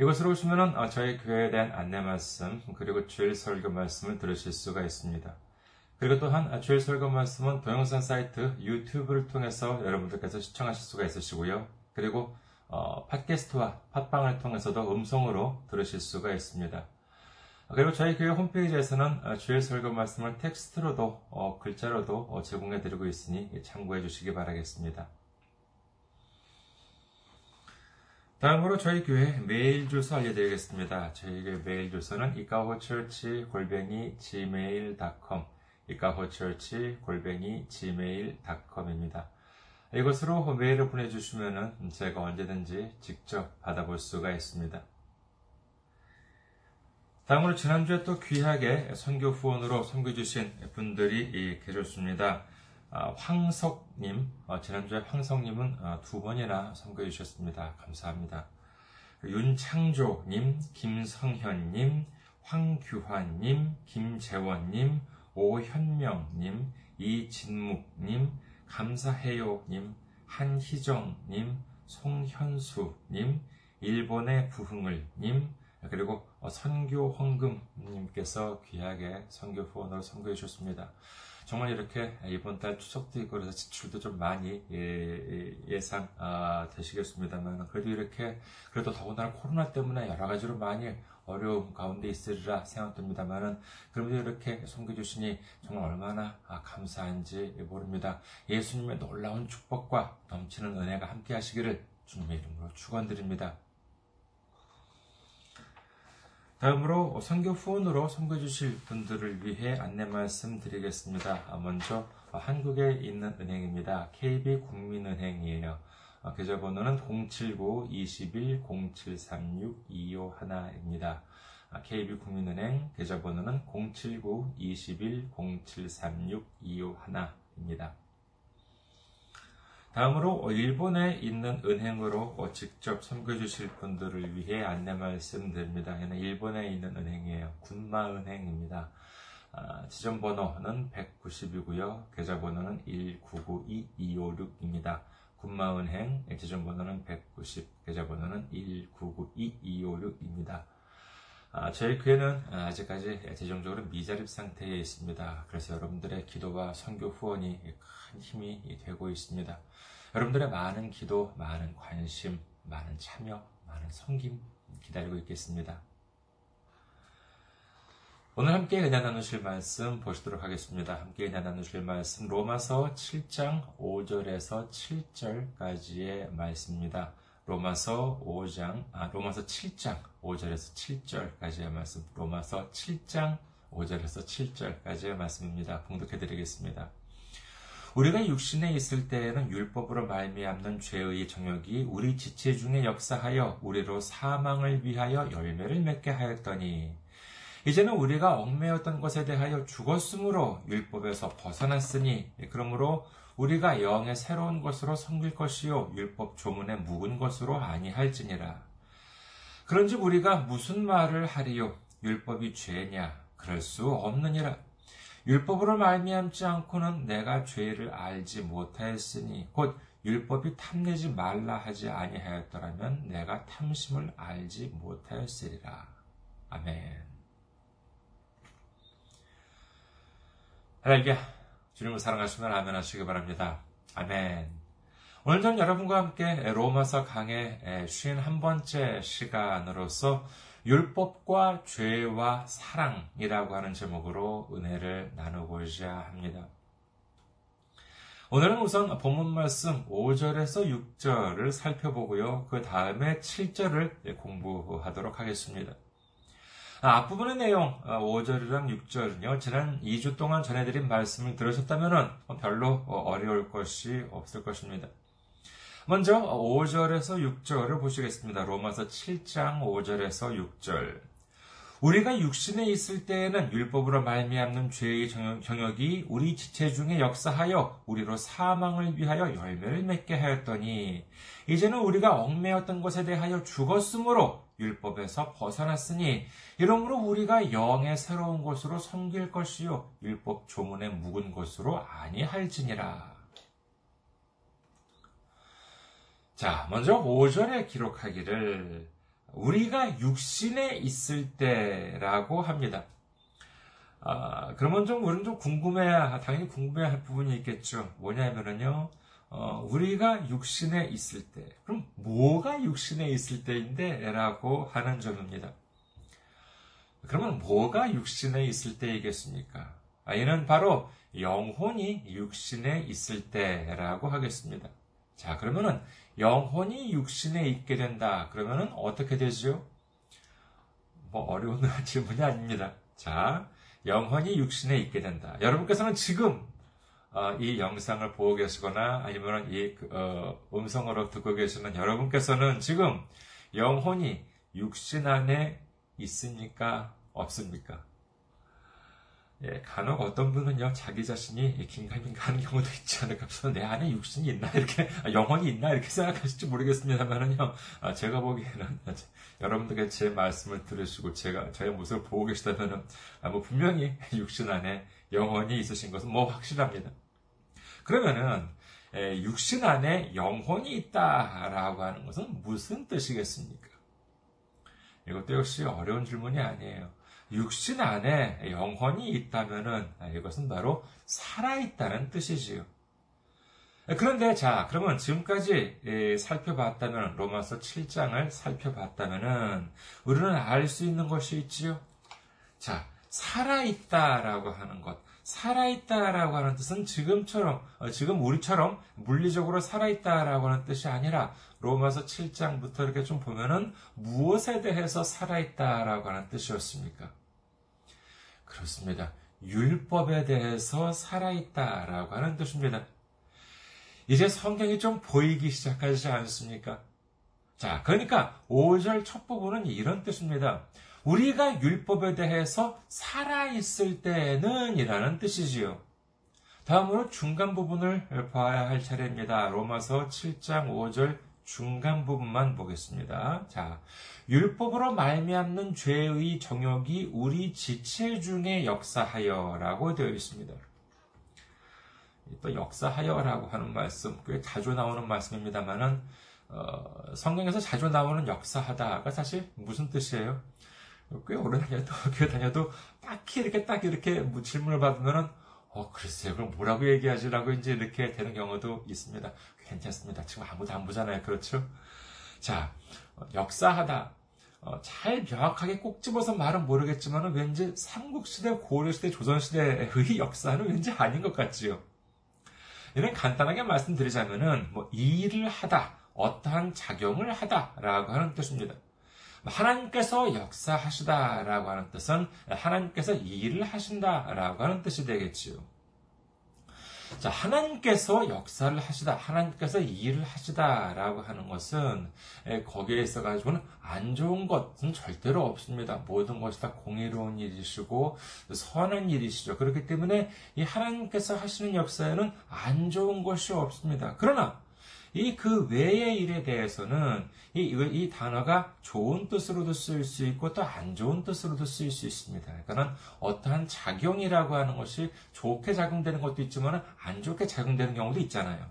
이곳으로 오시면 어, 저희 교회에 대한 안내 말씀 그리고 주일 설교 말씀을 들으실 수가 있습니다. 그리고 또한 어, 주일 설교 말씀은 동영상 사이트 유튜브를 통해서 여러분들께서 시청하실 수가 있으시고요. 그리고 어, 팟캐스트와 팟빵을 통해서도 음성으로 들으실 수가 있습니다. 그리고 저희 교회 홈페이지에서는 어, 주일 설교 말씀을 텍스트로도 어, 글자로도 어, 제공해 드리고 있으니 참고해 주시기 바라겠습니다. 다음으로 저희 교회 메일 주소 알려드리겠습니다. 저희 교회 메일 주소는 이카호처치 골뱅이 gmail.com 이카호처치 골뱅이 gmail.com입니다. 이것으로 메일을 보내주시면 제가 언제든지 직접 받아볼 수가 있습니다. 다음으로 지난주에 또 귀하게 선교 후원으로 섬겨주신 분들이 계셨습니다. 아, 황석님, 어, 지난주에 황석님은 어, 두 번이나 선거해 주셨습니다. 감사합니다. 윤창조님, 김성현님, 황규환님, 김재원님, 오현명님, 이진묵님, 감사해요님, 한희정님, 송현수님, 일본의 부흥을님, 그리고 어, 선교 황금님께서 귀하게 선교 후원으로 선거해 주셨습니다. 정말 이렇게 이번 달 추석도 있고 그래서 지출도 좀 많이 예, 상 아, 되시겠습니다만 그래도 이렇게 그래도 더군다나 코로나 때문에 여러 가지로 많이 어려움 가운데 있으리라 생각됩니다만은 그럼에도 이렇게 섬겨주시니 정말 얼마나 아, 감사한지 모릅니다. 예수님의 놀라운 축복과 넘치는 은혜가 함께 하시기를 주님의 이름으로 축원드립니다. 다음으로 선교 후원으로 섬겨주실 분들을 위해 안내 말씀 드리겠습니다. 먼저 한국에 있는 은행입니다. KB국민은행이에요. 계좌번호는 079-21-0736-251입니다. KB국민은행 계좌번호는 079-21-0736-251입니다. 다음으로 일본에 있는 은행으로 직접 섬겨주실 분들을 위해 안내 말씀드립니다. 일본에 있는 은행이에요. 군마은행입니다. 아, 지점번호는 190이고요. 계좌번호는 1992256입니다. 군마은행 지점번호는 190, 계좌번호는 1992256입니다. 아, 저희 교회는 아직까지 재정적으로 미자립 상태에 있습니다. 그래서 여러분들의 기도와 선교 후원이 큰 힘이 되고 있습니다. 여러분들의 많은 기도, 많은 관심, 많은 참여, 많은 섬김 기다리고 있겠습니다. 오늘 함께 은혜 나누실 말씀 보시도록 하겠습니다. 함께 은혜 나누실 말씀 로마서 7장 5절에서 7절까지의 말씀입니다. 로마서 5장, 아, 로마서 7장 5절에서 7절까지의 말씀, 로마서 7장 5절에서 7절까지의 말씀입니다. 봉독해 드리겠습니다. 우리가 육신에 있을 때에는 율법으로 말미암는 죄의 정욕이 우리 지체 중에 역사하여 우리로 사망을 위하여 열매를 맺게 하였더니 이제는 우리가 얽매였던 것에 대하여 죽었으므로 율법에서 벗어났으니 그러므로 우리가 영의 새로운 것으로 섬길 것이요 율법 조문에 묵은 것으로 아니할지니라. 그런즉 우리가 무슨 말을 하리요 율법이 죄냐 그럴 수 없느니라. 율법으로 말미암지 않고는 내가 죄를 알지 못하였으니 곧 율법이 탐내지 말라 하지 아니하였더라면 내가 탐심을 알지 못하였으리라. 아멘. 할렐루야. 주님을 사랑하시면 아멘 하시기 바랍니다. 아멘. 오늘 전 여러분과 함께 로마서 강의 51번째 시간으로서 율법과 죄와 사랑이라고 하는 제목으로 은혜를 나누고자 합니다. 오늘은 우선 본문 말씀 5절에서 6절을 살펴보고요. 그 다음에 7절을 공부하도록 하겠습니다. 아, 앞부분의 내용, 5절이랑 어, 6절은요, 지난 2주 동안 전해드린 말씀을 들으셨다면 별로 어, 어려울 것이 없을 것입니다. 먼저 5절에서 6절을 보시겠습니다. 로마서 7장 5절에서 6절. 우리가 육신에 있을 때에는 율법으로 말미암는 죄의 정욕이 우리 지체 중에 역사하여 우리로 사망을 위하여 열매를 맺게 하였더니 이제는 우리가 얽매였던 것에 대하여 죽었으므로 율법에서 벗어났으니 이러므로 우리가 영의 새로운 것으로 섬길 것이요 율법 조문의 묵은 것으로 아니할지니라. 자, 먼저 5절에 기록하기를 우리가 육신에 있을 때라고 합니다. 아, 그러면 좀 우리는 좀 궁금해, 당연히 궁금해할 부분이 있겠죠. 뭐냐면은요, 어, 우리가 육신에 있을 때, 그럼 뭐가 육신에 있을 때인데? 라고 하는 점입니다. 그러면 뭐가 육신에 있을 때이겠습니까? 아, 이는 바로 영혼이 육신에 있을 때라고 하겠습니다. 자, 그러면은 영혼이 육신에 있게 된다. 그러면은 어떻게 되죠? 뭐 어려운 질문이 아닙니다. 자, 영혼이 육신에 있게 된다. 여러분께서는 지금 어, 이 영상을 보고 계시거나 아니면 이 그, 어, 음성으로 듣고 계시는 여러분께서는 지금 영혼이 육신 안에 있습니까? 없습니까? 예, 간혹 어떤 분은요, 자기 자신이 긴가민가 하는 경우도 있지 않을까 내 안에 육신이 있나, 이렇게, 아, 영혼이 있나, 이렇게 생각하실지 모르겠습니다만은요, 아, 제가 보기에는, 여러분들께 제 말씀을 들으시고, 제가, 저의 모습을 보고 계시다면은, 아, 뭐, 분명히 육신 안에 영혼이 있으신 것은 뭐 확실합니다. 그러면은, 예, 육신 안에 영혼이 있다라고 하는 것은 무슨 뜻이겠습니까? 이것도 역시 어려운 질문이 아니에요. 육신 안에 영혼이 있다면은 이것은 바로 살아있다는 뜻이지요. 그런데 자, 그러면 지금까지 살펴봤다면 로마서 7장을 살펴봤다면은 우리는 알 수 있는 것이 있지요. 자, 살아있다라고 하는 것. 살아있다라고 하는 뜻은 지금처럼, 어, 지금 우리처럼 물리적으로 살아있다라고 하는 뜻이 아니라 로마서 7장부터 이렇게 좀 보면은 무엇에 대해서 살아있다라고 하는 뜻이었습니까? 그렇습니다. 율법에 대해서 살아있다라고 하는 뜻입니다. 이제 성경이 좀 보이기 시작하지 않습니까? 자, 그러니까 5절 첫 부분은 이런 뜻입니다. 우리가 율법에 대해서 살아있을 때는 이라는 뜻이지요. 다음으로 중간 부분을 봐야 할 차례입니다. 로마서 7장 5절 중간 부분만 보겠습니다. 자, 율법으로 말미암는 죄의 정욕이 우리 지체 중에 역사하여라고 되어 있습니다. 또 역사하여라고 하는 말씀 꽤 자주 나오는 말씀입니다만은 어, 성경에서 자주 나오는 역사하다가 사실 무슨 뜻이에요? 꽤 오래 다녀도 교회 다녀도 딱히 이렇게 딱 이렇게 뭐 질문을 받으면은 어 글쎄요 그럼 뭐라고 얘기하지라고 이제 이렇게 되는 경우도 있습니다. 괜찮습니다. 지금 아무도 안 보잖아요. 그렇죠? 자 어, 역사하다 어, 잘 명확하게 꼭 집어서 말은 모르겠지만 왠지 삼국시대, 고려시대, 조선시대의 역사는 왠지 아닌 것 같지요. 이는 간단하게 말씀드리자면은 뭐 일을 하다, 어떠한 작용을 하다라고 하는 뜻입니다. 하나님께서 역사하시다라고 하는 뜻은 하나님께서 일을 하신다라고 하는 뜻이 되겠지요. 자, 하나님께서 역사를 하시다, 하나님께서 일을 하시다라고 하는 것은 거기에 있어 가지고는 안 좋은 것은 절대로 없습니다. 모든 것이 다 공의로운 일이시고 선한 일이시죠. 그렇기 때문에 이 하나님께서 하시는 역사에는 안 좋은 것이 없습니다. 그러나 이 그 외의 일에 대해서는 이, 이 단어가 좋은 뜻으로도 쓰일 수 있고 또 안 좋은 뜻으로도 쓰일 수 있습니다. 그러니까 어떠한 작용이라고 하는 것이 좋게 작용되는 것도 있지만 안 좋게 작용되는 경우도 있잖아요.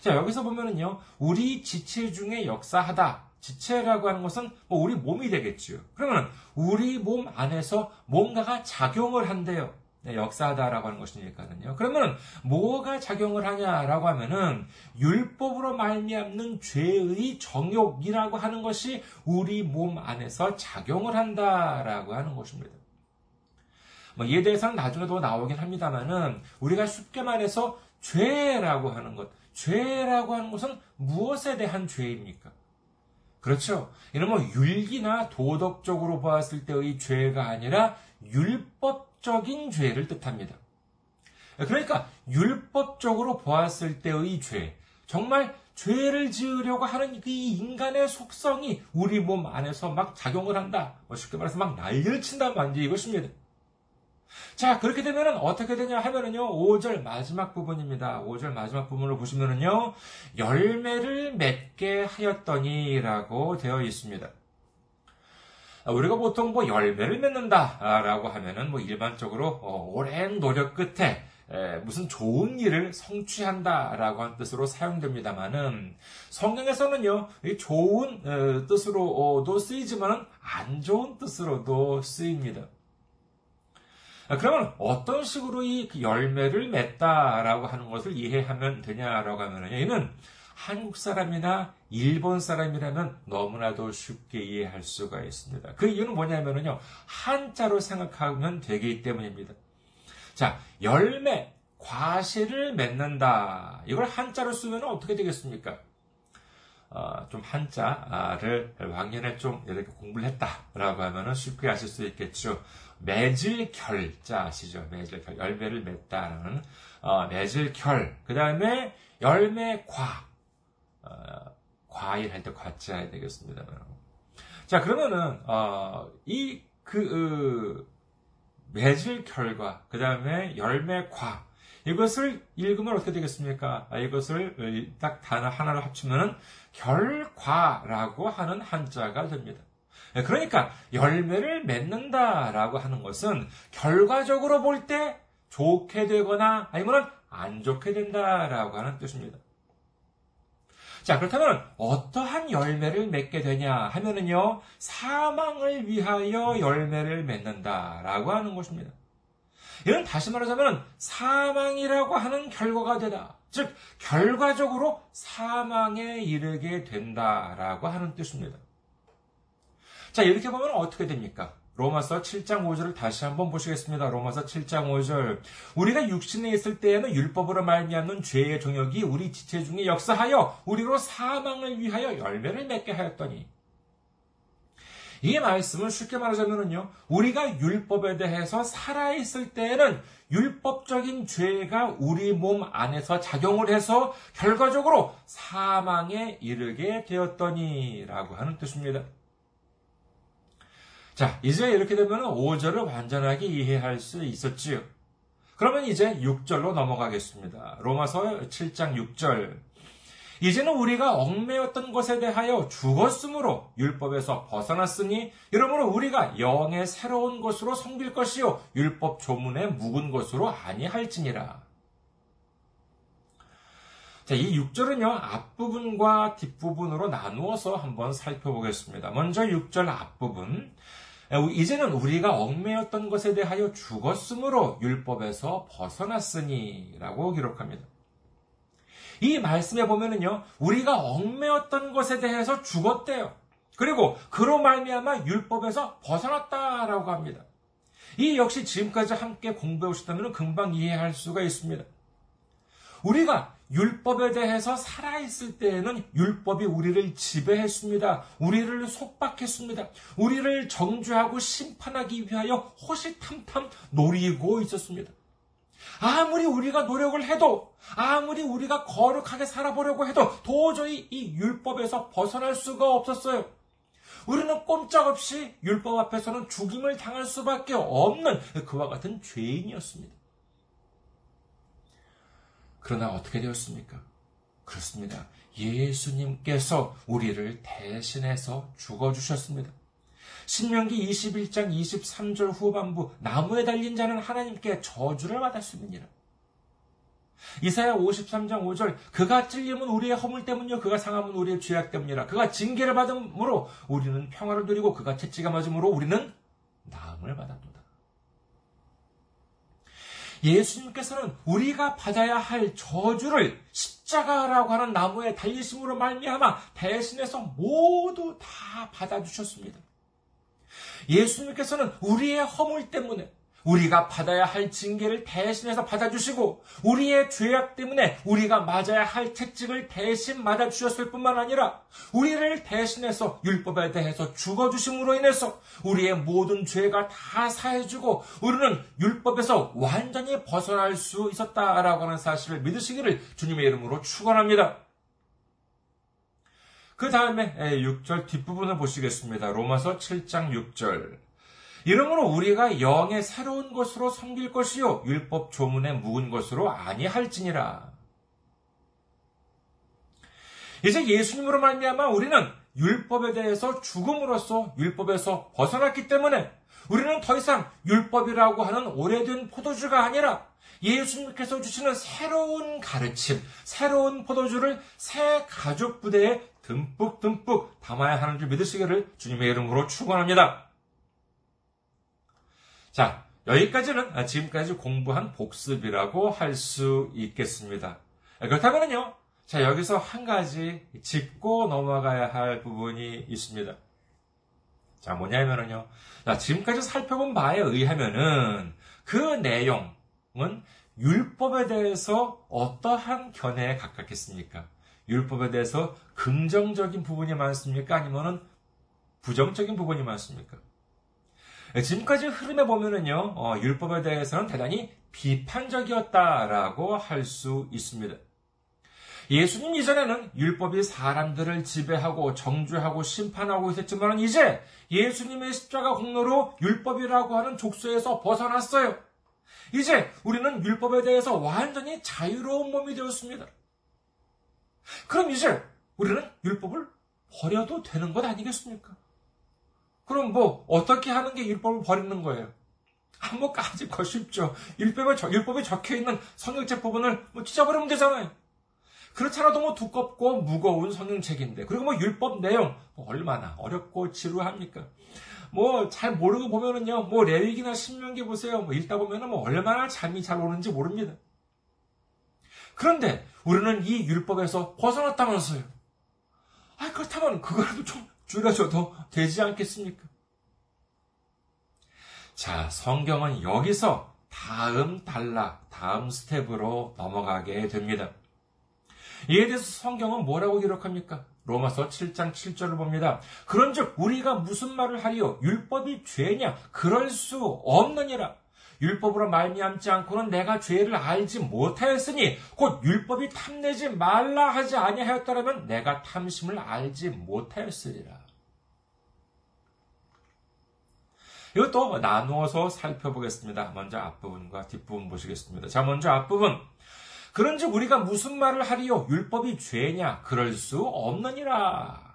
자, 여기서 보면은요, 우리 지체 중에 역사하다. 지체라고 하는 것은 뭐 우리 몸이 되겠지요. 그러면 우리 몸 안에서 뭔가가 작용을 한대요. 네, 역사하다라고 하는 것이니까요. 그러면 뭐가 작용을 하냐라고 하면은 율법으로 말미암는 죄의 정욕이라고 하는 것이 우리 몸 안에서 작용을 한다라고 하는 것입니다. 뭐 이에 대해서는 나중에도 나오긴 합니다만은 우리가 쉽게 말해서 죄라고 하는 것, 죄라고 하는 것은 무엇에 대한 죄입니까? 그렇죠. 뭐 율기나 도덕적으로 보았을 때의 죄가 아니라 율법 율법적인 죄를 뜻합니다. 그러니까 율법적으로 보았을 때의 죄, 정말 죄를 지으려고 하는 이 인간의 속성이 우리 몸 안에서 막 작용을 한다. 뭐 쉽게 말해서 막 난리를 친단 말인지 이것입니다. 자, 그렇게 되면은 어떻게 되냐 하면은요, 5절 마지막 부분입니다. 5절 마지막 부분을 보시면은요, 열매를 맺게 하였더니 라고 되어 있습니다. 우리가 보통 뭐 열매를 맺는다라고 하면은 뭐 일반적으로 어, 오랜 노력 끝에 무슨 좋은 일을 성취한다라고 하는 뜻으로 사용됩니다만은 성경에서는요 좋은 어, 뜻으로도 쓰이지만은 안 좋은 뜻으로도 쓰입니다. 아, 그러면 어떤 식으로 이그 열매를 맺다라고 하는 것을 이해하면 되냐라고 하면은 이는 한국 사람이나 일본 사람이라면 너무나도 쉽게 이해할 수가 있습니다. 그 이유는 뭐냐면요. 한자로 생각하면 되기 때문입니다. 자, 열매, 과실을 맺는다. 이걸 한자로 쓰면 어떻게 되겠습니까? 어, 좀 한자를 왕년에 좀 이렇게 공부를 했다라고 하면 쉽게 아실 수 있겠죠. 맺을 결자 아시죠? 맺을 결, 열매를 맺다라는 어, 맺을 결. 그 다음에 열매 과. 어, 과일 할 때 과자야 되겠습니다. 자 그러면은 어, 이그 어, 맺을 결과 그 다음에 열매 과 이것을 읽으면 어떻게 되겠습니까? 아, 이것을 딱 단어 하나를 합치면은 결과라고 하는 한자가 됩니다. 예, 그러니까 열매를 맺는다라고 하는 것은 결과적으로 볼 때 좋게 되거나 아니면 안 좋게 된다라고 하는 뜻입니다. 자, 그렇다면 어떠한 열매를 맺게 되냐 하면은요, 사망을 위하여 열매를 맺는다라고 하는 것입니다. 이는 다시 말하자면 사망이라고 하는 결과가 되다. 즉, 결과적으로 사망에 이르게 된다라고 하는 뜻입니다. 자, 이렇게 보면 어떻게 됩니까? 로마서 7장 5절을 다시 한번 보시겠습니다. 로마서 7장 5절. 우리가 육신에 있을 때에는 율법으로 말미암는 죄의 종역이 우리 지체 중에 역사하여 우리로 사망을 위하여 열매를 맺게 하였더니 이 말씀은 쉽게 말하자면요. 우리가 율법에 대해서 살아있을 때에는 율법적인 죄가 우리 몸 안에서 작용을 해서 결과적으로 사망에 이르게 되었더니 라고 하는 뜻입니다. 자, 이제 이렇게 되면 5절을 완전하게 이해할 수 있었지요. 그러면 이제 6절로 넘어가겠습니다. 로마서 7장 6절. 이제는 우리가 얽매였던 것에 대하여 죽었으므로 율법에서 벗어났으니 이러므로 우리가 영의 새로운 것으로 섬길 것이요 율법 조문에 묵은 것으로 아니할지니라. 자, 이 6절은요, 앞부분과 뒷부분으로 나누어서 한번 살펴보겠습니다. 먼저 6절 앞부분. 이제는 우리가 얽매였던 것에 대하여 죽었으므로 율법에서 벗어났으니 라고 기록합니다. 이 말씀에 보면은요, 우리가 얽매였던 것에 대해서 죽었대요. 그리고 그로 말미암아 율법에서 벗어났다라고 합니다. 이 역시 지금까지 함께 공부해 오셨다면 금방 이해할 수가 있습니다. 우리가 율법에 대해서 살아있을 때에는 율법이 우리를 지배했습니다. 우리를 속박했습니다. 우리를 정죄하고 심판하기 위하여 호시탐탐 노리고 있었습니다. 아무리 우리가 노력을 해도, 아무리 우리가 거룩하게 살아보려고 해도 도저히 이 율법에서 벗어날 수가 없었어요. 우리는 꼼짝없이 율법 앞에서는 죽임을 당할 수밖에 없는 그와 같은 죄인이었습니다. 그러나 어떻게 되었습니까? 그렇습니다. 예수님께서 우리를 대신해서 죽어주셨습니다. 신명기 21장 23절 후반부 나무에 달린 자는 하나님께 저주를 받았습니다. 이사야 53장 5절 그가 찔림은 우리의 허물 때문이요 그가 상함은 우리의 죄악 때문이라 그가 징계를 받음으로 우리는 평화를 누리고 그가 채찍가 맞음으로 우리는 나음을 받았도다. 예수님께서는 우리가 받아야 할 저주를 십자가라고 하는 나무에 달리심으로 말미암아 대신해서 모두 다 받아주셨습니다. 예수님께서는 우리의 허물 때문에 우리가 받아야 할 징계를 대신해서 받아주시고 우리의 죄악 때문에 우리가 맞아야 할 채찍을 대신 맞아주셨을 뿐만 아니라 우리를 대신해서 율법에 대해서 죽어주심으로 인해서 우리의 모든 죄가 다 사해주고 우리는 율법에서 완전히 벗어날 수 있었다라고 하는 사실을 믿으시기를 주님의 이름으로 축원합니다. 그 다음에 6절 뒷부분을 보시겠습니다. 로마서 7장 6절. 이러므로 우리가 영의 새로운 것으로 섬길 것이요 율법 조문에 묵은 것으로 아니할지니라. 이제 예수님으로 말미암아 우리는 율법에 대해서 죽음으로써 율법에서 벗어났기 때문에 우리는 더 이상 율법이라고 하는 오래된 포도주가 아니라 예수님께서 주시는 새로운 가르침, 새로운 포도주를 새 가죽 부대에 듬뿍듬뿍 담아야 하는 줄 믿으시기를 주님의 이름으로 축원합니다. 자, 여기까지는 지금까지 공부한 복습이라고 할 수 있겠습니다. 그렇다면요, 자, 여기서 한 가지 짚고 넘어가야 할 부분이 있습니다. 자, 뭐냐면은요, 자, 지금까지 살펴본 바에 의하면은 그 내용은 율법에 대해서 어떠한 견해에 가깝겠습니까? 율법에 대해서 긍정적인 부분이 많습니까? 아니면은 부정적인 부분이 많습니까? 네, 지금까지 흐름에 보면은요, 어, 율법에 대해서는 대단히 비판적이었다라고 할 수 있습니다. 예수님 이전에는 율법이 사람들을 지배하고 정죄하고 심판하고 있었지만 이제 예수님의 십자가 공로로 율법이라고 하는 족쇄에서 벗어났어요. 이제 우리는 율법에 대해서 완전히 자유로운 몸이 되었습니다. 그럼 이제 우리는 율법을 버려도 되는 것 아니겠습니까? 그럼 뭐 어떻게 하는 게 율법을 버리는 거예요? 아, 뭐 까짓 거 쉽죠. 율법에, 율법에 적혀 있는 성경책 부분을 뭐 찢어버리면 되잖아요. 그렇잖아도 뭐 두껍고 무거운 성경책인데 그리고 뭐 율법 내용 뭐 얼마나 어렵고 지루합니까? 뭐 잘 모르고 보면은요 뭐 레위기나 신명기 보세요 뭐 읽다 보면은 뭐 얼마나 잠이 잘 오는지 모릅니다. 그런데 우리는 이 율법에서 벗어났다면서요. 아 그렇다면 그거라도 좀 줄여줘도 되지 않겠습니까? 자 성경은 여기서 다음 단락, 다음 스텝으로 넘어가게 됩니다. 이에 대해서 성경은 뭐라고 기록합니까? 로마서 7장 7절을 봅니다. 그런즉 우리가 무슨 말을 하리요? 율법이 죄냐? 그럴 수 없느니라. 율법으로 말미암지 않고는 내가 죄를 알지 못하였으니 곧 율법이 탐내지 말라 하지 아니하였더라면 내가 탐심을 알지 못하였으리라. 이것도 나누어서 살펴보겠습니다. 먼저 앞부분과 뒷부분 보시겠습니다. 자, 먼저 앞부분. 그런즉 우리가 무슨 말을 하리요? 율법이 죄냐? 그럴 수 없느니라.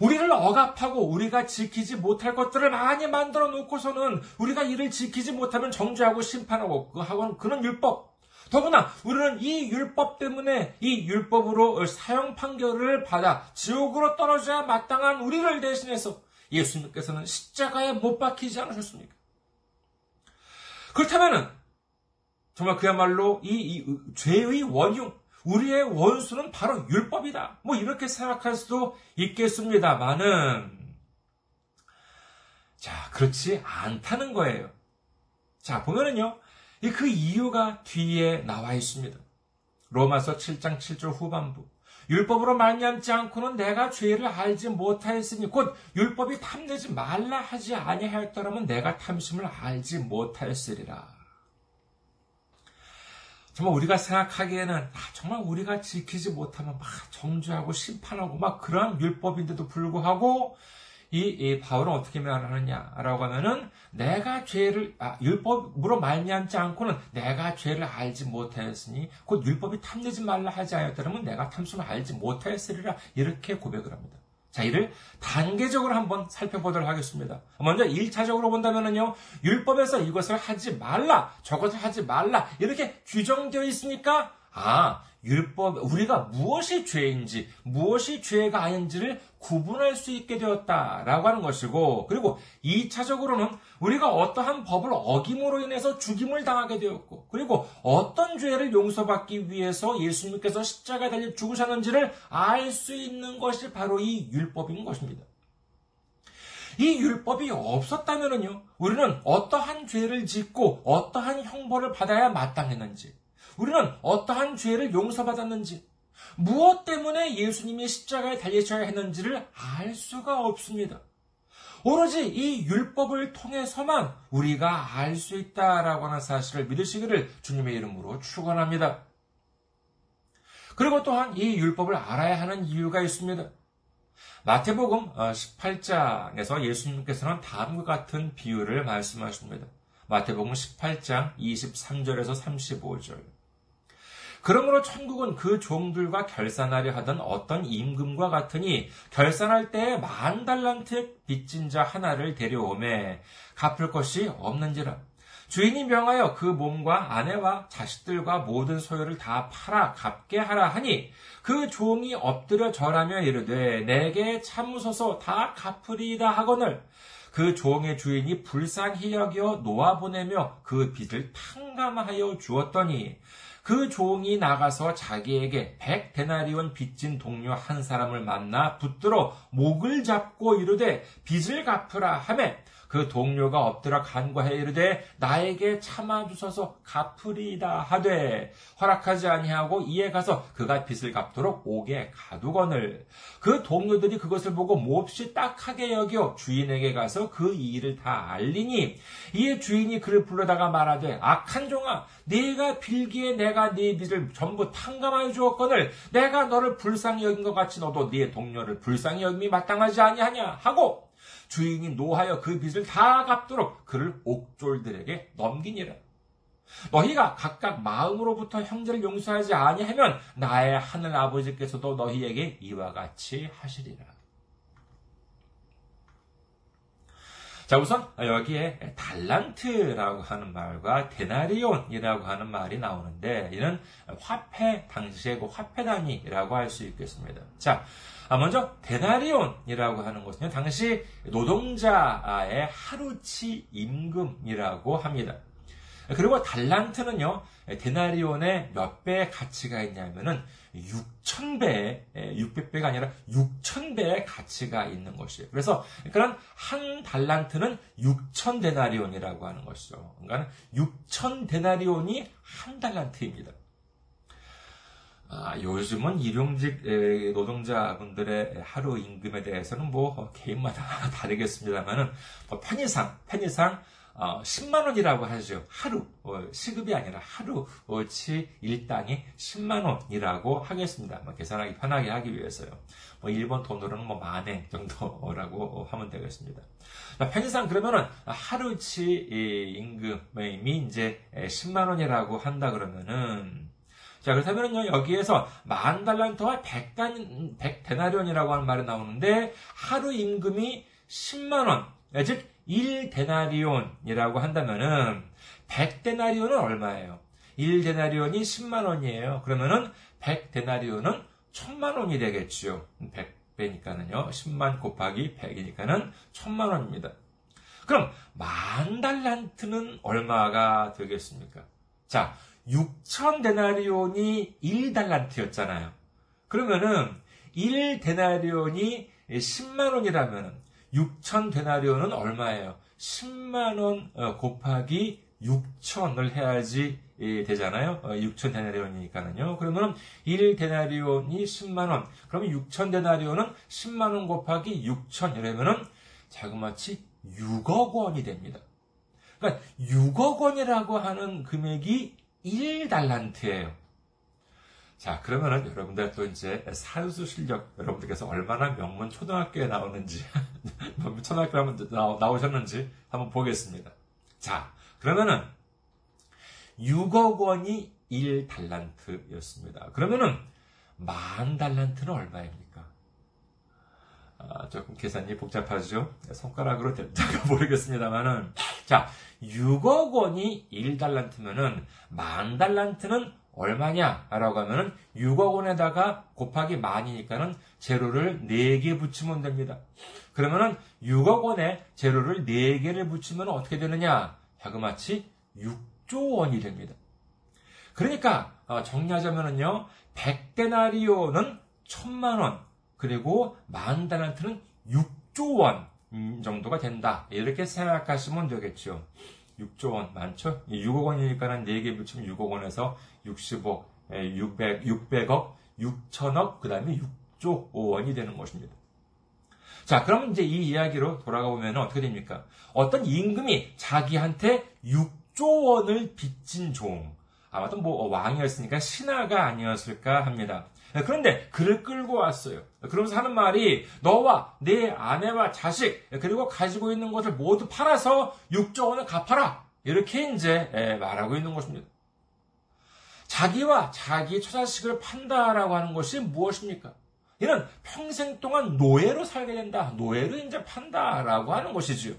우리를 억압하고 우리가 지키지 못할 것들을 많이 만들어 놓고서는 우리가 이를 지키지 못하면 정죄하고 심판하고 그 하고는 그런 율법. 더구나 우리는 이 율법 때문에 이 율법으로 사형 판결을 받아 지옥으로 떨어져야 마땅한 우리를 대신해서 예수님께서는 십자가에 못 박히지 않으셨습니까? 그렇다면은 정말 그야말로 이, 이 죄의 원흉, 우리의 원수는 바로 율법이다. 뭐 이렇게 생각할 수도 있겠습니다만은 자 그렇지 않다는 거예요. 자 보면은요 그 이유가 뒤에 나와 있습니다. 로마서 7장 7절 후반부. 율법으로 말미암지 않고는 내가 죄를 알지 못하였으니 곧 율법이 탐내지 말라 하지 아니하였더라면 내가 탐심을 알지 못하였으리라. 정말 우리가 생각하기에는 아, 정말 우리가 지키지 못하면 막 정죄하고 심판하고 막 그러한 율법인데도 불구하고 이, 이 바울은 어떻게 말하느냐라고 하면은 내가 죄를 아, 율법으로 말미암지 않고는 내가 죄를 알지 못하였으니 곧 율법이 탐내지 말라 하지 않았더라면 내가 탐심을 알지 못하였으리라 이렇게 고백을 합니다. 자, 이를 단계적으로 한번 살펴보도록 하겠습니다. 먼저 1차적으로 본다면요, 율법에서 이것을 하지 말라, 저것을 하지 말라, 이렇게 규정되어 있으니까, 아, 율법, 우리가 무엇이 죄인지, 무엇이 죄가 아닌지를 구분할 수 있게 되었다라고 하는 것이고, 그리고 2차적으로는 우리가 어떠한 법을 어김으로 인해서 죽임을 당하게 되었고, 그리고 어떤 죄를 용서받기 위해서 예수님께서 십자가에 달려 죽으셨는지를 알 수 있는 것이 바로 이 율법인 것입니다. 이 율법이 없었다면요, 우리는 어떠한 죄를 짓고 어떠한 형벌을 받아야 마땅했는지, 우리는 어떠한 죄를 용서받았는지, 무엇 때문에 예수님이 십자가에 달리셔야 했는지를 알 수가 없습니다. 오로지 이 율법을 통해서만 우리가 알 수 있다라고 하는 사실을 믿으시기를 주님의 이름으로 축원합니다. 그리고 또한 이 율법을 알아야 하는 이유가 있습니다. 마태복음 18장에서 어, 예수님께서는 다음과 같은 비유를 말씀하십니다. 마태복음 18장 23절에서 35절. 그러므로 천국은 그 종들과 결산하려 하던 어떤 임금과 같으니 결산할 때에 만 달란트 빚진 자 하나를 데려오매 갚을 것이 없는지라. 주인이 명하여 그 몸과 아내와 자식들과 모든 소유를 다 팔아 갚게 하라 하니 그 종이 엎드려 절하며 이르되 내게 참으소서 다 갚으리이다 하거늘 그 종의 주인이 불쌍히 여겨 놓아보내며 그 빚을 탕감하여 주었더니 그 종이 나가서 자기에게 백 데나리온 빚진 동료 한 사람을 만나 붙들어 목을 잡고 이르되 빚을 갚으라 하매 그 동료가 엎드려 간과해 이르되 나에게 참아 주소서 갚으리이다 하되 허락하지 아니하고 이에 가서 그가 빚을 갚도록 옥에 가두거늘. 그 동료들이 그것을 보고 몹시 딱하게 여겨 주인에게 가서 그 일을 다 알리니 이에 주인이 그를 불러다가 말하되 악한 종아 네가 빌기에 내가 네 빚을 전부 탕감하여 주었거늘 내가 너를 불쌍히 여긴 것 같이 너도 네 동료를 불쌍히 여김이 마땅하지 아니하냐 하고 주인이 노하여 그 빚을 다 갚도록 그를 옥졸들에게 넘기니라. 너희가 각각 마음으로부터 형제를 용서하지 아니하면 나의 하늘 아버지께서도 너희에게 이와 같이 하시리라. 자, 우선 여기에 달란트라고 하는 말과 데나리온이라고 하는 말이 나오는데 이는 화폐 당시의 그 화폐 단위라고 할 수 있겠습니다. 자, 아, 먼저 데나리온이라고 하는 것은 당시 노동자의 하루치 임금이라고 합니다. 그리고 달란트는요, 데나리온의 몇 배의 가치가 있냐면은 6,000배, 600배가 아니라 6,000배의 가치가 있는 것이에요. 그래서 그런 한 달란트는 6,000데나리온이라고 하는 것이죠. 그러니까 6,000데나리온이 한 달란트입니다. 아, 요즘은 일용직 노동자분들의 하루 임금에 대해서는 뭐 개인마다 다르겠습니다만은 뭐 편의상 편의상 어, 10만 원이라고 하죠. 하루 어, 시급이 아니라 하루치 일당이 10만 원이라고 하겠습니다. 뭐 계산하기 편하게 하기 위해서요. 뭐 일본 돈으로는 뭐 만엔 정도라고 하면 되겠습니다. 편의상 그러면은 하루치 임금이 이제 10만 원이라고 한다 그러면은 자, 그렇다면요, 여기에서 만 달란트와 백단, 백데나리온이라고 하는 말이 나오는데, 하루 임금이 10만원, 즉, 1데나리온이라고 한다면은, 100데나리온은 얼마예요? 1데나리온이 10만원이에요. 그러면은, 100데나리온은 1000만원이 되겠죠. 100배니까는요, 10만 곱하기 100이니까는 1000만원입니다. 그럼, 만 달란트는 얼마가 되겠습니까? 자, 6천 데나리온이 1달란트였잖아요. 그러면은 1 데나리온이 10만 원이라면 6천 데나리온은 얼마예요? 10만 원 어, 곱하기 6천을 해야지 예, 되잖아요. 6천 어, 데나리온이니까는요. 그러면 1 데나리온이 10만 원. 그러면 6천 데나리온은 10만 원 곱하기 6천 이러면은 자그마치 6억 원이 됩니다. 그러니까 6억 원이라고 하는 금액이 1달란트예요. 자, 그러면은 여러분들 또 이제 산수 실력 여러분들께서 얼마나 명문 초등학교에 나오는지, 초등학교 한번 나오셨는지 한번 보겠습니다. 자, 그러면은 6억 원이 1달란트였습니다. 그러면은 만 달란트는 얼마입니까? 아, 조금 계산이 복잡하죠? 손가락으로 될지가 모르겠습니다만은. 자, 6억 원이 1달란트면은 만 달란트는 얼마냐? 라고 하면은 6억 원에다가 곱하기 만이니까는 제로를 4개 붙이면 됩니다. 그러면은 6억 원에 제로를 4개를 붙이면 어떻게 되느냐? 자그마치 6조 원이 됩니다. 그러니까 어, 정리하자면은요. 100데나리오는 1000만 원, 그리고 만 달란트는 6조 원 음, 정도가 된다. 이렇게 생각하시면 되겠죠. 6조 원 많죠? 6억 원이니까는 4개 붙이면 6억 원에서 60억, 600, 600억, 6천억, 그 다음에 6조 원이 되는 것입니다. 자, 그럼 이제 이 이야기로 돌아가 보면 어떻게 됩니까? 어떤 임금이 자기한테 6조 원을 빚진 종, 아마도 뭐 왕이었으니까 신하가 아니었을까 합니다. 그런데 그를 끌고 왔어요. 그러면서 하는 말이 너와 네 아내와 자식 그리고 가지고 있는 것을 모두 팔아서 6조 원을 갚아라. 이렇게 이제 말하고 있는 것입니다. 자기와 자기 처자식을 판다라고 하는 것이 무엇입니까? 이는 평생 동안 노예로 살게 된다. 노예로 이제 판다라고 하는 것이지요.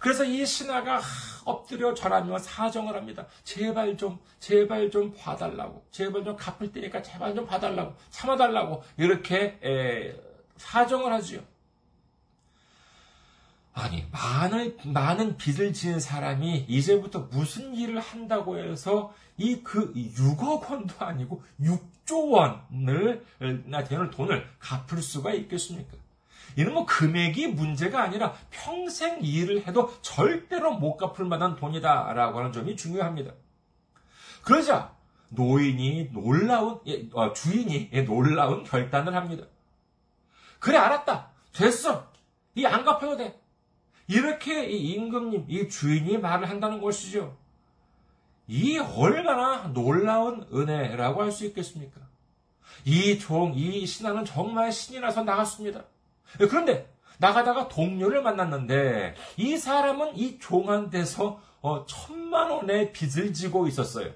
그래서 이 신하가 엎드려 절하며 사정을 합니다. 제발 좀, 제발 좀 봐달라고. 제발 좀 갚을 테니까 제발 좀 봐달라고. 참아달라고. 이렇게 에, 사정을 하지요. 아니, 많은, 많은 빚을 지은 사람이 이제부터 무슨 일을 한다고 해서 이 그 6억 원도 아니고 6조 원을, 나 되는 돈을 갚을 수가 있겠습니까? 이는 뭐 금액이 문제가 아니라 평생 일을 해도 절대로 못 갚을 만한 돈이다라고 하는 점이 중요합니다. 그러자 노인이 놀라운 예, 어, 주인이 예, 놀라운 결단을 합니다. 그래 알았다 됐어 이 안 갚아도 돼 이렇게 이 임금님 이 주인이 말을 한다는 것이죠. 이 얼마나 놀라운 은혜라고 할 수 있겠습니까? 이 종, 이 신하는 정말 신이 나서 나갔습니다. 그런데 나가다가 동료를 만났는데 이 사람은 이 종한테서 어, 천만 원의 빚을 지고 있었어요.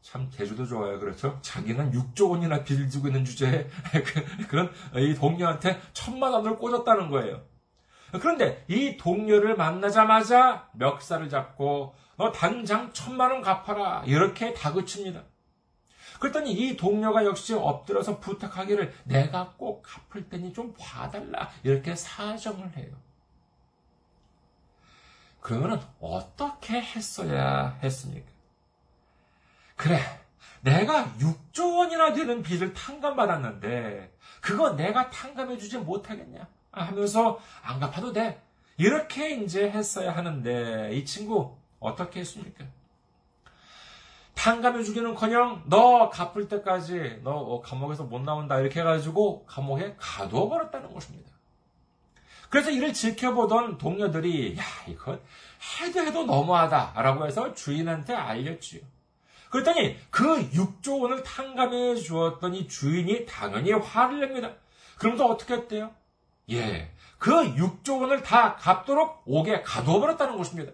참 제주도 좋아요. 그렇죠? 자기는 6조 원이나 빚을 지고 있는 주제에 그, 그런 이 동료한테 천만 원을 꽂았다는 거예요. 그런데 이 동료를 만나자마자 멱살을 잡고 너 당장 천만 원 갚아라 이렇게 다그칩니다. 그랬더니 이 동료가 역시 엎드려서 부탁하기를 내가 꼭 갚을 테니 좀 봐달라. 이렇게 사정을 해요. 그러면 어떻게 했어야 했습니까? 그래, 내가 6조 원이나 되는 빚을 탕감받았는데, 그거 내가 탕감해주지 못하겠냐? 하면서 안 갚아도 돼. 이렇게 이제 했어야 하는데, 이 친구 어떻게 했습니까? 탕감해 주기는커녕 너 갚을 때까지 너 어, 감옥에서 못 나온다 이렇게 해가지고 감옥에 가둬 버렸다는 것입니다. 그래서 이를 지켜보던 동료들이 야 이거 해도 해도 너무하다라고 해서 주인한테 알렸지요. 그랬더니 그 6조 원을 탕감해 주었더니 주인이 당연히 화를 냅니다. 그러면서 어떻게 했대요? 예, 그 6조 원을 다 갚도록 옥에 가둬 버렸다는 것입니다.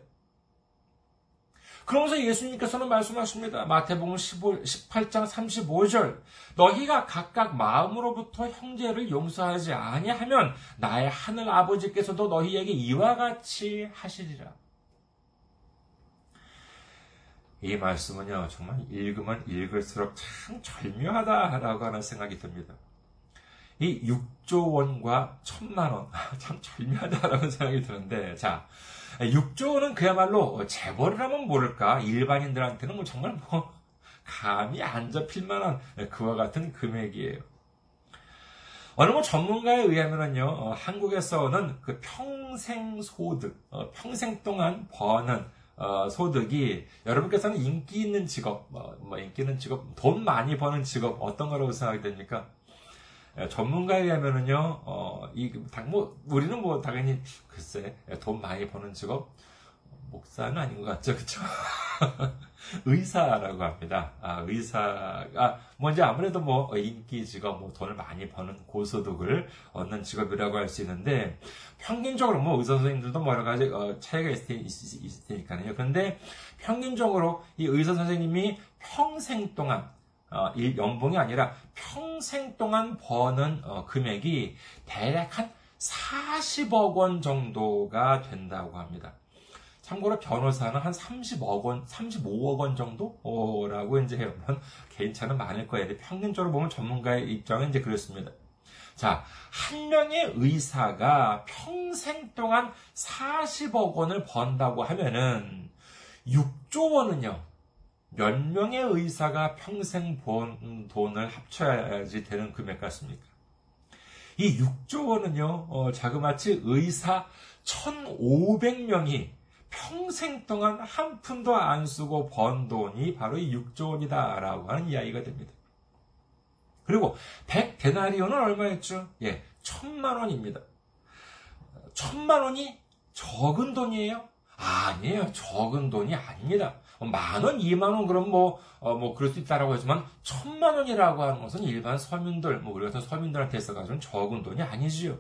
그러면서 예수님께서는 말씀하십니다. 마태복음 15, 18장 35절. 너희가 각각 마음으로부터 형제를 용서하지 아니하면 나의 하늘 아버지께서도 너희에게 이와 같이 하시리라. 이 말씀은요, 정말 읽으면 읽을수록 참 절묘하다라고 하는 생각이 듭니다. 이 6조 원과 천만 원, 참 절묘하다라는 생각이 드는데, 자, 6조 원은 그야말로 재벌을 하면 모를까 일반인들한테는 뭐 정말 뭐 감이 안 잡힐 만한 그와 같은 금액이에요. 어느 뭐 전문가에 의하면은요, 어, 한국에서는 그 평생 소득, 어, 평생 동안 버는 어, 소득이 여러분께서는 인기 있는 직업, 뭐, 뭐 인기 있는 직업, 돈 많이 버는 직업 어떤 거라고 생각이 됩니까? 예, 전문가에 의하면은요, 어, 이, 뭐, 우리는 뭐, 당연히, 글쎄, 예, 돈 많이 버는 직업, 목사는 아닌 것 같죠, 그쵸? 의사라고 합니다. 아, 의사가, 먼저 아무래도 뭐, 인기 직업, 뭐, 돈을 많이 버는 고소득을 얻는 직업이라고 할 수 있는데, 평균적으로 뭐, 의사 선생님들도 뭐 여러 가지, 어, 차이가 있을, 테, 있을 테니까요. 그런데, 평균적으로 이 의사 선생님이 평생 동안, 어, 연봉이 아니라 평생 동안 버는 어, 금액이 대략 한 40억 원 정도가 된다고 합니다. 참고로 변호사는 한 30억 원, 35억 원 정도라고 이제 해요. 괜찮은 많을 거예요. 평균적으로 보면 전문가의 입장은 이제 그렇습니다. 자, 한 명의 의사가 평생 동안 40억 원을 번다고 하면은 6조 원은요. 몇 명의 의사가 평생 번 돈을 합쳐야지 되는 금액 같습니까? 이 6조 원은요, 어, 자그마치 의사 1,500명이 평생 동안 한 푼도 안 쓰고 번 돈이 바로 이 6조 원이다라고 하는 이야기가 됩니다. 그리고 100데나리온은 얼마였죠? 예, 천만 원입니다. 천만 원이 적은 돈이에요? 아니에요. 적은 돈이 아닙니다. 만 원, 이만 원, 그럼 뭐, 어, 뭐, 그럴 수 있다라고 하지만, 천만 원이라고 하는 것은 일반 서민들, 뭐, 우리 같은 서민들한테 있어가지고는 적은 돈이 아니지요.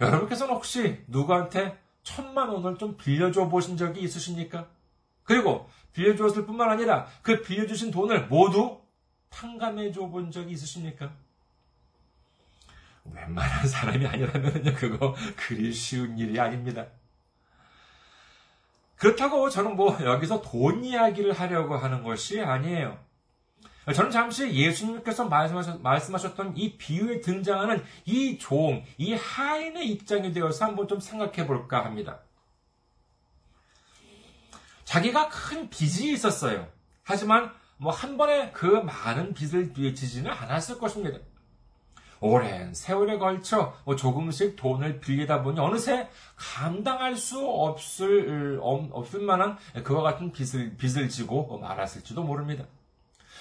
여러분께서는 혹시 누구한테 천만 원을 좀 빌려줘 보신 적이 있으십니까? 그리고 빌려주었을 뿐만 아니라 그 빌려주신 돈을 모두 탕감해 줘 본 적이 있으십니까? 웬만한 사람이 아니라면 그거 그리 쉬운 일이 아닙니다. 그렇다고 저는 뭐 여기서 돈 이야기를 하려고 하는 것이 아니에요. 저는 잠시 예수님께서 말씀하셨, 던이 비유에 등장하는 이 종, 이 하인의 입장에 대해서 한번 좀 생각해 볼까 합니다. 자기가 큰 빚이 있었어요. 하지만 뭐 한 번에 그 많은 빚을 지지는 않았을 것입니다. 오랜 세월에 걸쳐 뭐 조금씩 돈을 빌리다 보니 어느새 감당할 수 없을, 없을 만한 그와 같은 빚을, 빚을 지고 말았을지도 모릅니다.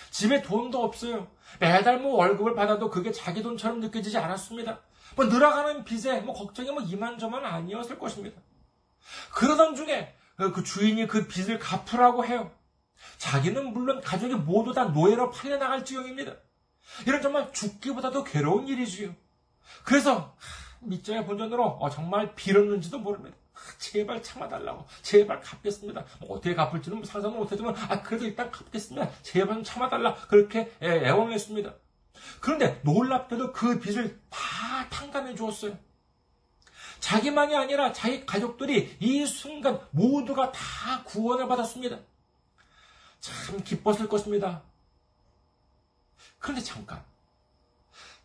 집에 돈도 없어요. 매달 뭐 월급을 받아도 그게 자기 돈처럼 느껴지지 않았습니다. 뭐 늘어가는 빚에 뭐 걱정이 뭐 이만저만 아니었을 것입니다. 그러던 중에 그 주인이 그 빚을 갚으라고 해요. 자기는 물론 가족이 모두 다 노예로 팔려나갈 지경입니다. 이런 정말 죽기보다도 괴로운 일이지요. 그래서 밑장의 본전으로 어, 정말 빌었는지도 모릅니다. 제발 참아달라고. 제발 갚겠습니다. 뭐 어떻게 갚을지는 상상도 못했지만, 아, 그래도 일단 갚겠습니다. 제발 좀 참아달라. 그렇게 애원을 했습니다. 그런데 놀랍게도 그 빚을 다 탕감해 주었어요. 자기만이 아니라 자기 가족들이 이 순간 모두가 다 구원을 받았습니다. 참 기뻤을 것입니다. 그런데 잠깐.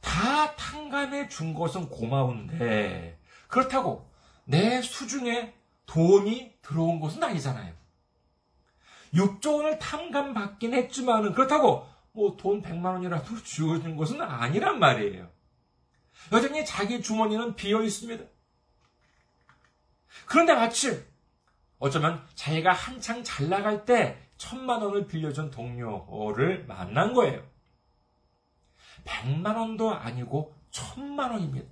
다 탕감해 준 것은 고마운데, 그렇다고 내 수중에 돈이 들어온 것은 아니잖아요. 6조 원을 탕감받긴 했지만은 그렇다고 뭐 돈 100만 원이라도 주어진 것은 아니란 말이에요. 여전히 자기 주머니는 비어 있습니다. 그런데 마침 어쩌면 자기가 한창 잘 나갈 때 천만 원을 빌려준 동료를 만난 거예요. 100만 원도 아니고 천만 원입니다.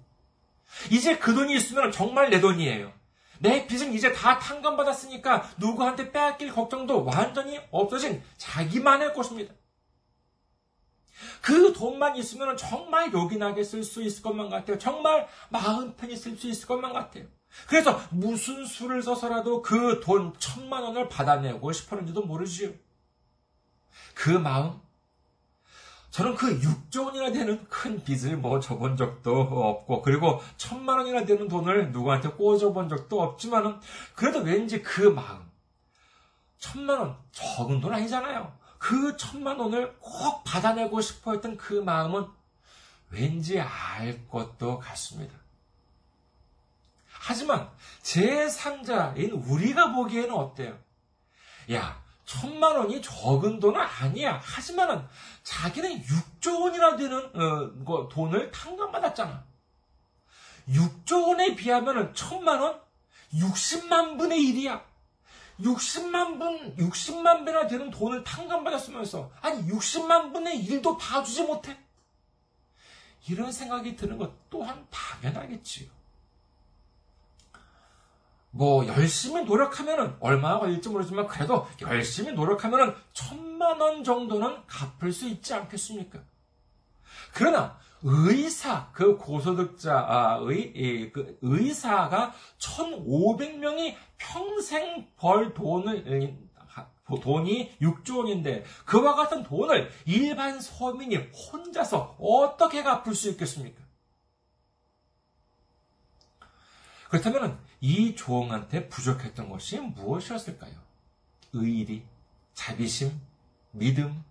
이제 그 돈이 있으면 정말 내 돈이에요. 내 빚은 이제 다 탕감받았으니까 누구한테 빼앗길 걱정도 완전히 없어진 자기만의 것입니다. 그 돈만 있으면 정말 요긴하게 쓸 수 있을 것만 같아요. 정말 마음 편히 쓸 수 있을 것만 같아요. 그래서 무슨 수를 써서라도 그 돈 천만 원을 받아내고 싶었는지도 모르지요. 그 마음, 저는 그 6조 원이나 되는 큰 빚을 뭐 져본 적도 없고, 그리고 천만 원이나 되는 돈을 누구한테 꽂아본 적도 없지만은, 그래도 왠지 그 마음, 천만 원, 적은 돈 아니잖아요. 그 천만 원을 꼭 받아내고 싶어 했던 그 마음은 왠지 알 것도 같습니다. 하지만 제3자인 우리가 보기에는 어때요? 야, 천만 원이 적은 돈은 아니야. 하지만은 자기는 6조 원이나 되는 어, 돈을 탕감받았잖아. 6조 원에 비하면은 천만 원 60만 분의 1이야. 60만 분, 60만 배나 되는 돈을 탕감받았으면서, 아니, 60만 분의 1도 다 주지 못해? 이런 생각이 드는 것 또한 당연하겠지요. 뭐 열심히 노력하면은 얼마나 걸릴지 모르지만 그래도 열심히 노력하면은 천만 원 정도는 갚을 수 있지 않겠습니까? 그러나 의사 그 고소득자의 그 의사가 1,500명이 평생 벌 돈을 돈이 6조 원인데 그와 같은 돈을 일반 서민이 혼자서 어떻게 갚을 수 있겠습니까? 그렇다면 이 조응한테 부족했던 것이 무엇이었을까요? 의리, 자비심, 믿음?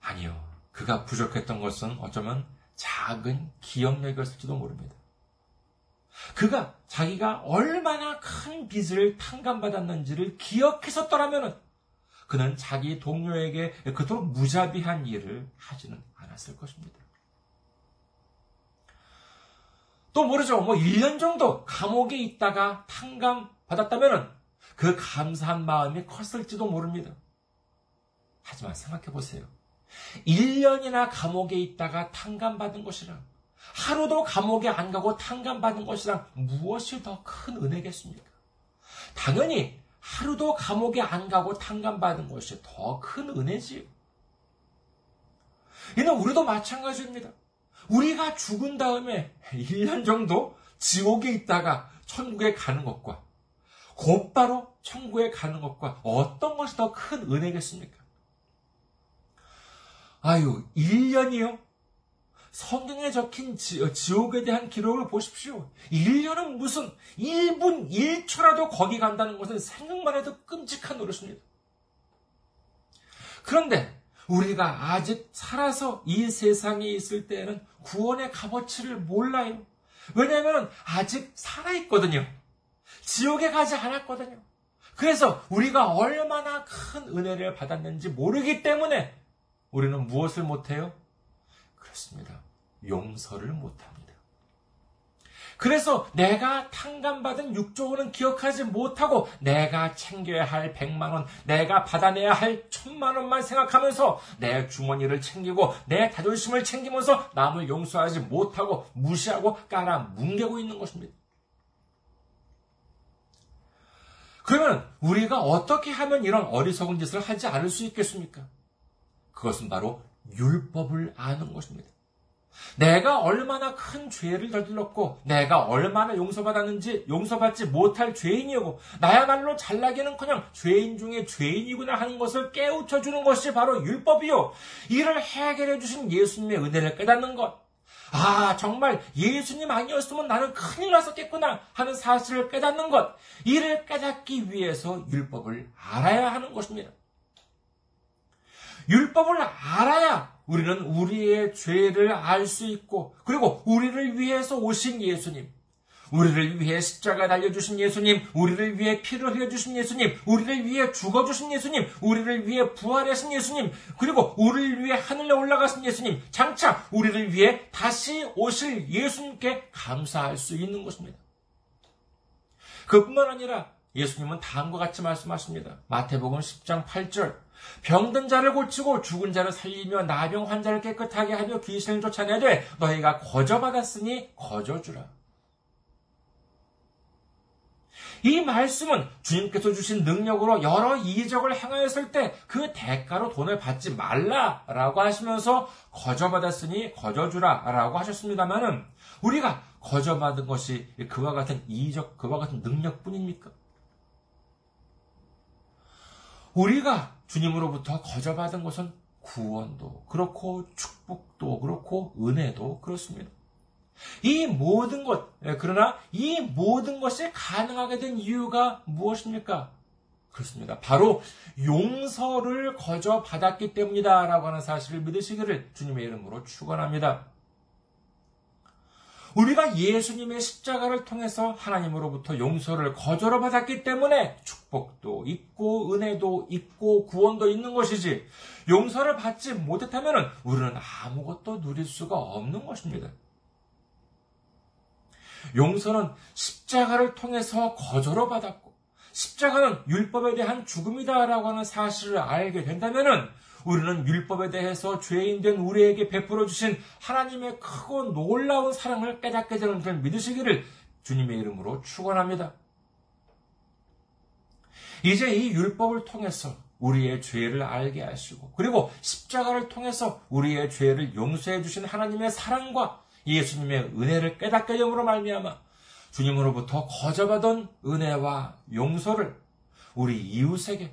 아니요. 그가 부족했던 것은 어쩌면 작은 기억력이었을지도 모릅니다. 그가 자기가 얼마나 큰 빚을 탕감받았는지를 기억했었더라면 그는 자기 동료에게 그토록 무자비한 일을 하지는 않았을 것입니다. 또 모르죠. 뭐 1년 정도 감옥에 있다가 탕감 받았다면 그 감사한 마음이 컸을지도 모릅니다. 하지만 생각해 보세요. 1년이나 감옥에 있다가 탕감받은 것이랑 하루도 감옥에 안 가고 탕감받은 것이랑 무엇이 더 큰 은혜겠습니까? 당연히 하루도 감옥에 안 가고 탕감받은 것이 더 큰 은혜지요. 이는 우리도 마찬가지입니다. 우리가 죽은 다음에 1년 정도 지옥에 있다가 천국에 가는 것과 곧바로 천국에 가는 것과 어떤 것이 더 큰 은혜겠습니까? 아유, 1년이요? 성경에 적힌 지, 어, 옥에 대한 기록을 보십시오. 1년은 무슨 1분 1초라도 거기 간다는 것은 생각만 해도 끔찍한 노릇입니다. 그런데 우리가 아직 살아서 이 세상에 있을 때에는 구원의 값어치를 몰라요. 왜냐하면 아직 살아있거든요. 지옥에 가지 않았거든요. 그래서 우리가 얼마나 큰 은혜를 받았는지 모르기 때문에 우리는 무엇을 못해요? 그렇습니다. 용서를 못합니다. 그래서 내가 탕감받은 6조 원은 기억하지 못하고 내가 챙겨야 할 100만 원, 내가 받아내야 할 1000만 원만 생각하면서 내 주머니를 챙기고 내 자존심을 챙기면서 남을 용서하지 못하고 무시하고 깔아 뭉개고 있는 것입니다. 그러면 우리가 어떻게 하면 이런 어리석은 짓을 하지 않을 수 있겠습니까? 그것은 바로 율법을 아는 것입니다. 내가 얼마나 큰 죄를 저질렀고, 내가 얼마나 용서받았는지 용서받지 못할 죄인이고, 나야말로 잘나기는 그냥 죄인 중에 죄인이구나 하는 것을 깨우쳐주는 것이 바로 율법이요. 이를 해결해 주신 예수님의 은혜를 깨닫는 것. 아, 정말 예수님 아니었으면 나는 큰일 났었겠구나 하는 사실을 깨닫는 것. 이를 깨닫기 위해서 율법을 알아야 하는 것입니다. 율법을 알아야 우리는 우리의 죄를 알 수 있고, 그리고 우리를 위해서 오신 예수님, 우리를 위해 십자가 달려주신 예수님, 우리를 위해 피를 흘려주신 예수님, 우리를 위해 죽어주신 예수님, 우리를 위해 부활하신 예수님, 그리고 우리를 위해 하늘에 올라가신 예수님, 장차 우리를 위해 다시 오실 예수님께 감사할 수 있는 것입니다. 그뿐만 아니라 예수님은 다음과 같이 말씀하십니다. 마태복음 10장 8절. 병든 자를 고치고 죽은 자를 살리며 나병 환자를 깨끗하게 하며 귀신을 쫓아내되 너희가 거저 받았으니 거저 주라. 이 말씀은 주님께서 주신 능력으로 여러 이적을 행하였을 때 그 대가로 돈을 받지 말라라고 하시면서 거저 받았으니 거저 주라라고 하셨습니다만은 우리가 거저 받은 것이 그와 같은 이적, 그와 같은 능력뿐입니까? 우리가 주님으로부터 거저받은 것은 구원도 그렇고 축복도 그렇고 은혜도 그렇습니다. 이 모든 것, 예, 그러나 이 모든 것이 가능하게 된 이유가 무엇입니까? 그렇습니다. 바로 용서를 거저 받았기 때문이다라고 하는 사실을 믿으시기를 주님의 이름으로 축원합니다. 우리가 예수님의 십자가를 통해서 하나님으로부터 용서를 거저로 받았기 때문에 축복도 있고 은혜도 있고 구원도 있는 것이지 용서를 받지 못했다면 우리는 아무것도 누릴 수가 없는 것입니다. 용서는 십자가를 통해서 거저로 받았고 십자가는 율법에 대한 죽음이다라고 하는 사실을 알게 된다면 우리는 율법에 대해서 죄인된 우리에게 베풀어 주신 하나님의 크고 놀라운 사랑을 깨닫게 되는 줄 믿으시기를 주님의 이름으로 축원합니다. 이제 이 율법을 통해서 우리의 죄를 알게 하시고 그리고 십자가를 통해서 우리의 죄를 용서해 주신 하나님의 사랑과 예수님의 은혜를 깨닫게 됨으로 말미암아 주님으로부터 거저받은 은혜와 용서를 우리 이웃에게